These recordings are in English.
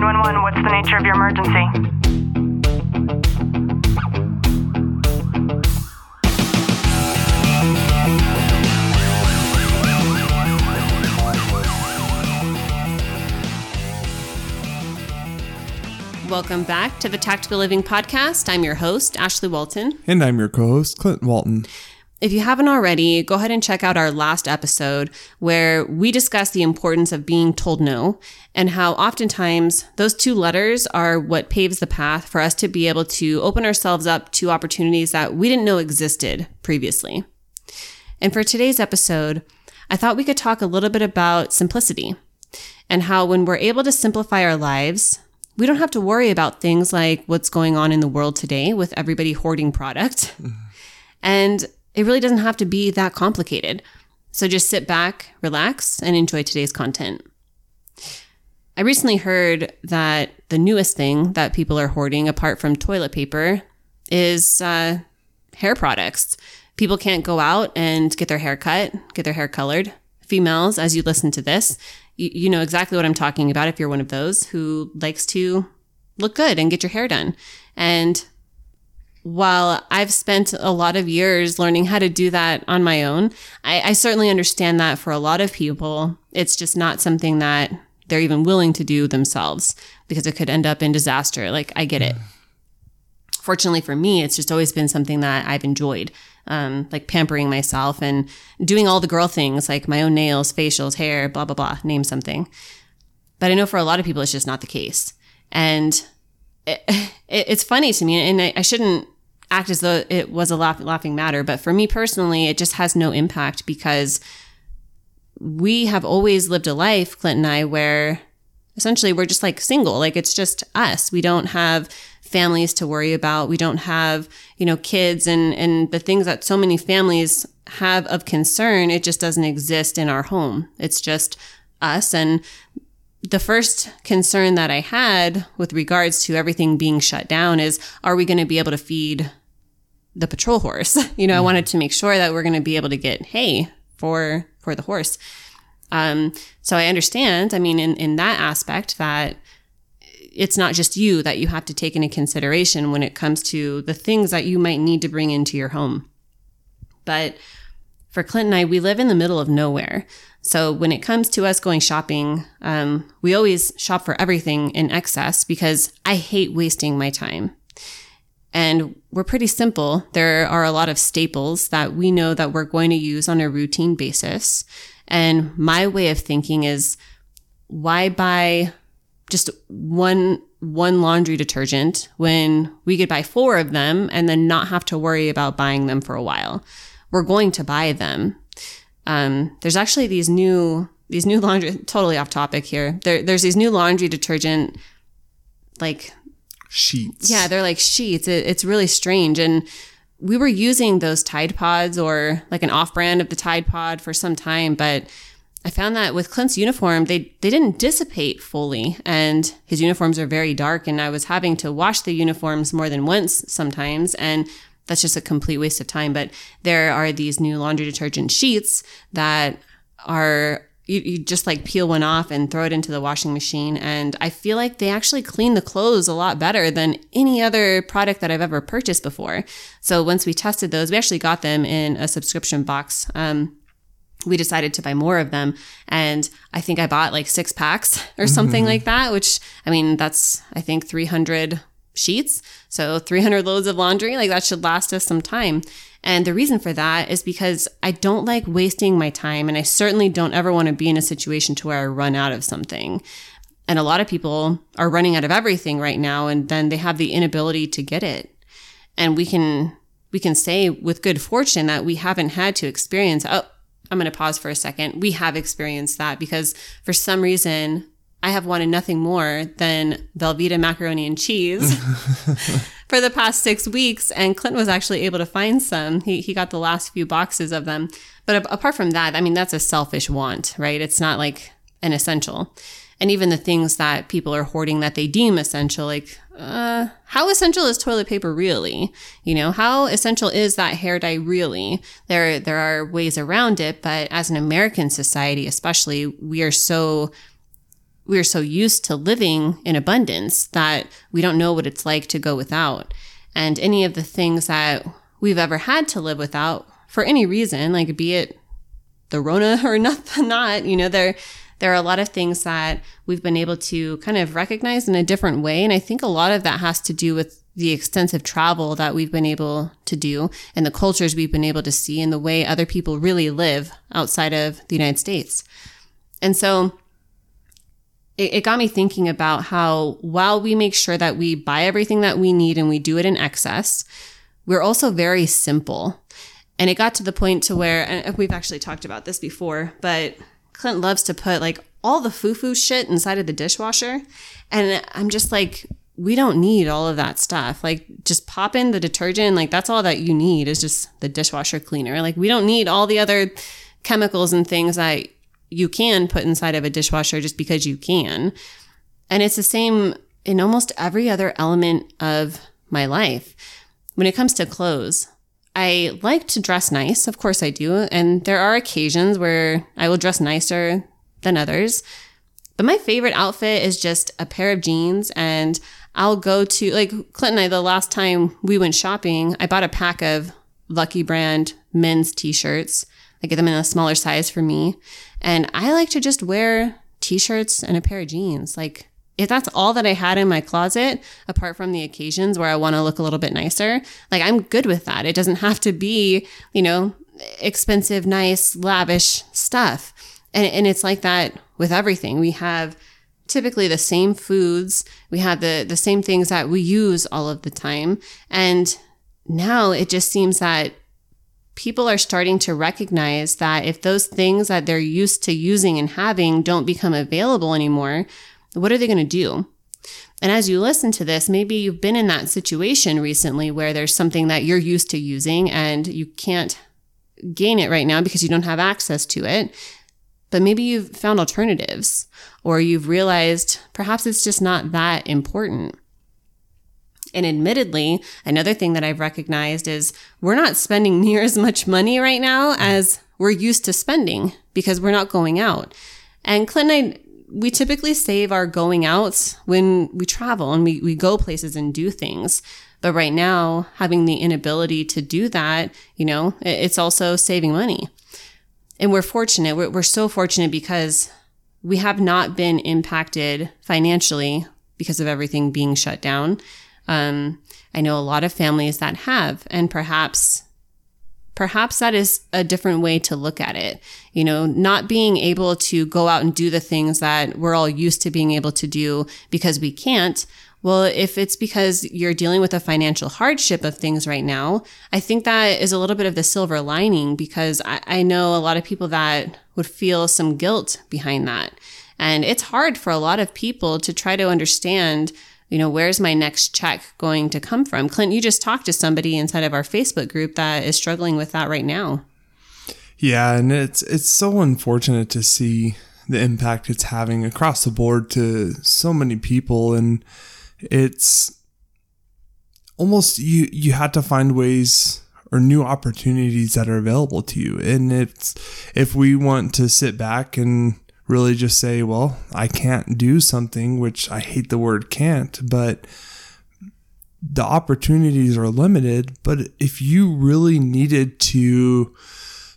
911, what's the nature of your emergency? Welcome back to the Tactical Living Podcast. I'm your host, Ashley Walton. And I'm your co host, Clinton Walton. If you haven't already, go ahead and check out our last episode where we discuss the importance of being told no and how oftentimes those two letters are what paves the path for us to be able to open ourselves up to opportunities that we didn't know existed previously. And for today's episode, I thought we could talk a little bit about simplicity and how when we're able to simplify our lives, we don't have to worry about things like what's going on in the world today with everybody hoarding product. Mm. And it really doesn't have to be that complicated. So just sit back, relax, and enjoy today's content. I recently heard that the newest thing that people are hoarding, apart from toilet paper, is uh, hair products. People can't go out and get their hair cut, get their hair colored. Females, as you listen to this, you, you know exactly what I'm talking about if you're one of those who likes to look good and get your hair done. And while I've spent a lot of years learning how to do that on my own, I, I, certainly understand that for a lot of people, it's just not something that they're even willing to do themselves because it could end up in disaster. Like, I get it. Fortunately for me, it's just always been something that I've enjoyed, um, like pampering myself and doing all the girl things like my own nails, facials, hair, blah, blah, blah, name something. But I know for a lot of people, it's just not the case. And it, it, it's funny to me, and I, I, shouldn't act as though it was a laugh, laughing matter, but for me personally, it just has no impact because we have always lived a life, Clint and I, where essentially we're just like single. Like it's just us. We don't have families to worry about. We don't have, you know, kids and, and the things that so many families have of concern. It just doesn't exist in our home. It's just us. And the first concern that I had with regards to everything being shut down is are we going to be able to feed the patrol horse? You know, mm-hmm. I wanted to make sure that we're going to be able to get hay for for the horse. Um, so I understand, I mean, in, in that aspect that it's not just you that you have to take into consideration when it comes to the things that you might need to bring into your home. But for Clint and I, we live in the middle of nowhere. So when it comes to us going shopping, um, we always shop for everything in excess because I hate wasting my time. And we're pretty simple. There are a lot of staples that we know that we're going to use on a routine basis. And my way of thinking is why buy just one one laundry detergent when we could buy four of them and then not have to worry about buying them for a while. We're going to buy them. Um, there's actually these new these new laundry totally off topic here. There, there's these new laundry detergent like sheets. Yeah, they're like sheets. It, it's really strange and we were using those Tide Pods or like an off brand of the Tide Pod for some time, but I found that with Clint's uniform, they they didn't dissipate fully, and his uniforms are very dark. And I was having to wash the uniforms more than once sometimes, and that's just a complete waste of time. But there are these new laundry detergent sheets that are you, you, just like peel one off and throw it into the washing machine. And I feel like they actually clean the clothes a lot better than any other product that I've ever purchased before. So once we tested those, we actually got them in a subscription box. Um, we decided to buy more of them. And I think I bought like six packs or something mm-hmm. like that, which I mean, that's, I think 300 sheets. So 300 loads of laundry, like that should last us some time. And the reason for that is because I don't like wasting my time and I certainly don't ever want to be in a situation to where I run out of something. And a lot of people are running out of everything right now and then they have the inability to get it. And we can we can say with good fortune that we haven't had to experience oh I'm going to pause for a second. We have experienced that because for some reason I have wanted nothing more than Velveeta macaroni and cheese for the past six weeks. And Clint was actually able to find some. He, he got the last few boxes of them. But apart from that, I mean, that's a selfish want, right? It's not like an essential. And even the things that people are hoarding that they deem essential, like, uh, how essential is toilet paper really? You know, how essential is that hair dye really? There, there are ways around it, but as an American society, especially, we are so we're so used to living in abundance that we don't know what it's like to go without. And any of the things that we've ever had to live without for any reason, like be it the Rona or not, not, you know, there, there are a lot of things that we've been able to kind of recognize in a different way. And I think a lot of that has to do with the extensive travel that we've been able to do and the cultures we've been able to see and the way other people really live outside of the United States. And so it, it got me thinking about how while we make sure that we buy everything that we need and we do it in excess, we're also very simple. And it got to the point to where, and we've actually talked about this before, but Clint loves to put like all the foo-foo shit inside of the dishwasher. And I'm just like, we don't need all of that stuff. Like just pop in the detergent. Like that's all that you need is just the dishwasher cleaner. Like we don't need all the other chemicals and things that you can put inside of a dishwasher just because you can. And it's the same in almost every other element of my life. When it comes to clothes, I like to dress nice. Of course I do. And there are occasions where I will dress nicer than others. But my favorite outfit is just a pair of jeans and I'll go to like Clint and I the last time we went shopping, I bought a pack of Lucky Brand men's t-shirts. I get them in a smaller size for me. And I like to just wear t-shirts and a pair of jeans. Like if that's all that I had in my closet, apart from the occasions where I want to look a little bit nicer, like I'm good with that. It doesn't have to be, you know, expensive, nice, lavish stuff. And, and it's like that with everything. We have typically the same foods. We have the, the same things that we use all of the time. And now it just seems that people are starting to recognize that if those things that they're used to using and having don't become available anymore, what are they going to do? And as you listen to this, maybe you've been in that situation recently where there's something that you're used to using and you can't gain it right now because you don't have access to it. But maybe you've found alternatives or you've realized perhaps it's just not that important. And admittedly, another thing that I've recognized is we're not spending near as much money right now as we're used to spending because we're not going out. And Clint and I we typically save our going outs when we travel and we, we go places and do things. But right now, having the inability to do that, you know, it's also saving money. And we're fortunate. We're, we're so fortunate because we have not been impacted financially because of everything being shut down. Um, I know a lot of families that have, and perhaps perhaps that is a different way to look at it. You know, not being able to go out and do the things that we're all used to being able to do because we can't. Well, if it's because you're dealing with a financial hardship of things right now, I think that is a little bit of the silver lining because I, I know a lot of people that would feel some guilt behind that. And it's hard for a lot of people to try to understand you know, where's my next check going to come from? Clint, you just talked to somebody inside of our Facebook group that is struggling with that right now. Yeah, and it's it's so unfortunate to see the impact it's having across the board to so many people and it's almost you you had to find ways or new opportunities that are available to you and it's if we want to sit back and really just say, well, I can't do something, which I hate the word can't, but the opportunities are limited. But if you really needed to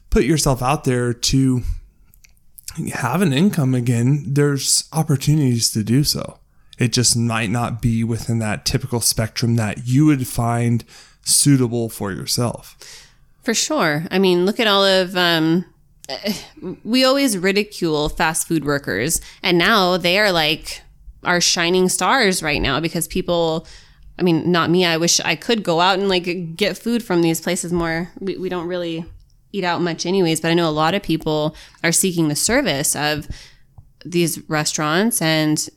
put yourself out there to have an income again, there's opportunities to do so. It just might not be within that typical spectrum that you would find suitable for yourself. For sure. I mean, look at all of um, we always ridicule fast food workers, and now they are like our shining stars right now because people. I mean, not me. I wish I could go out and like get food from these places more. We, we don't really eat out much, anyways, but I know a lot of people are seeking the service of these restaurants and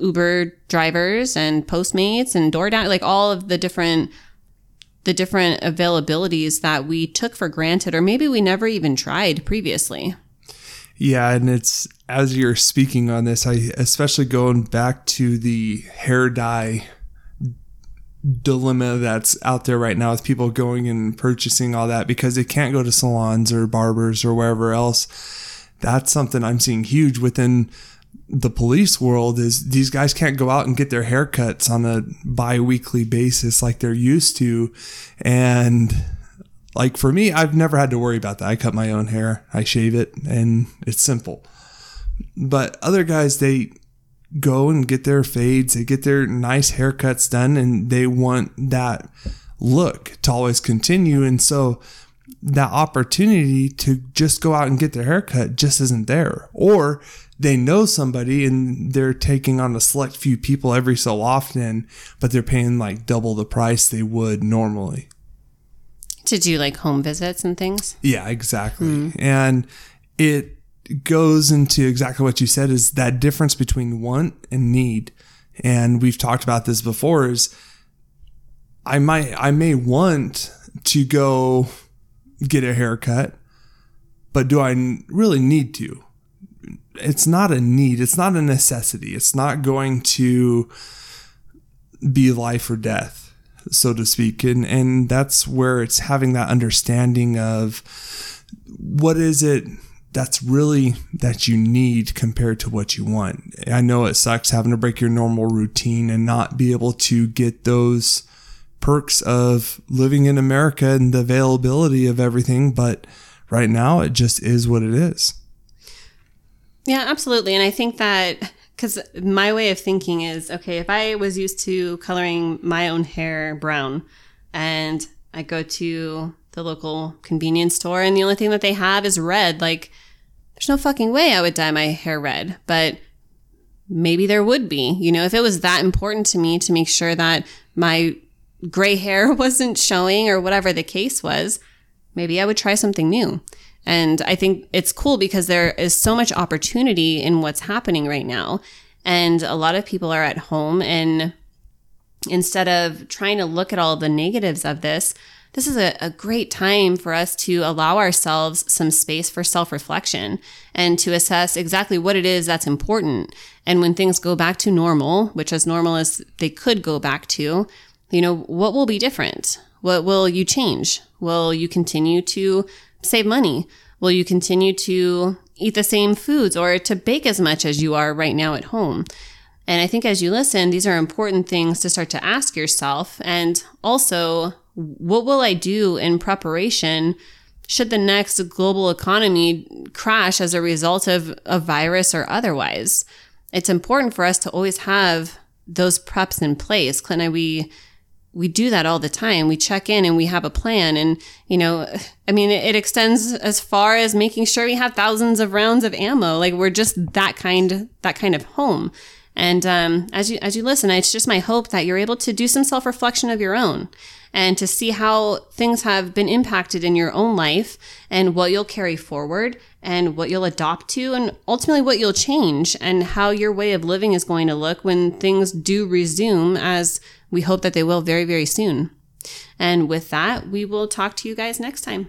Uber drivers and Postmates and DoorDash, like all of the different the different availabilities that we took for granted or maybe we never even tried previously. Yeah, and it's as you're speaking on this, I especially going back to the hair dye dilemma that's out there right now with people going and purchasing all that because they can't go to salons or barbers or wherever else. That's something I'm seeing huge within the police world is these guys can't go out and get their haircuts on a bi-weekly basis like they're used to. And like for me i've never had to worry about that. I cut my own hair i shave it and it's simple. But other guys they go and get their fades they get their nice haircuts done and they want that look to always continue. And so that opportunity to just go out and get their haircut just isn't there or they know somebody and they're taking on a select few people every so often, but they're paying like double the price they would normally. To do like home visits and things? Yeah, exactly. Mm. And it goes into exactly what you said is that difference between want and need. And we've talked about this before is I might I may want to go get a haircut, but do I really need to? it's not a need, it's not a necessity. It's not going to be life or death, so to speak. And and that's where it's having that understanding of what is it that's really that you need compared to what you want. I know it sucks having to break your normal routine and not be able to get those perks of living in America and the availability of everything, but right now it just is what it is. Yeah, absolutely. And I think that because my way of thinking is okay, if I was used to coloring my own hair brown and I go to the local convenience store and the only thing that they have is red, like there's no fucking way I would dye my hair red. But maybe there would be, you know, if it was that important to me to make sure that my gray hair wasn't showing or whatever the case was, maybe I would try something new. And I think it's cool because there is so much opportunity in what's happening right now. And a lot of people are at home and instead of trying to look at all the negatives of this, this is a, a, great time for us to allow ourselves some space for self reflection and to assess exactly what it is that's important. And when things go back to normal, which as normal as they could go back to, you know, what will be different? What will you change? Will you continue to save money? Will you continue to eat the same foods or to bake as much as you are right now at home? And I think as you listen, these are important things to start to ask yourself. And also, what will I do in preparation should the next global economy crash as a result of a virus or otherwise? It's important for us to always have those preps in place. Clint and I, we we do that all the time. We check in and we have a plan. And, you know, I mean, it, extends as far as making sure we have thousands of rounds of ammo. Like we're just that kind, that kind of home. And, um, as you, as you listen, it's just my hope that you're able to do some self reflection of your own and to see how things have been impacted in your own life and what you'll carry forward and what you'll adopt to and ultimately what you'll change and how your way of living is going to look when things do resume as we hope that they will very, very soon. And with that, we will talk to you guys next time.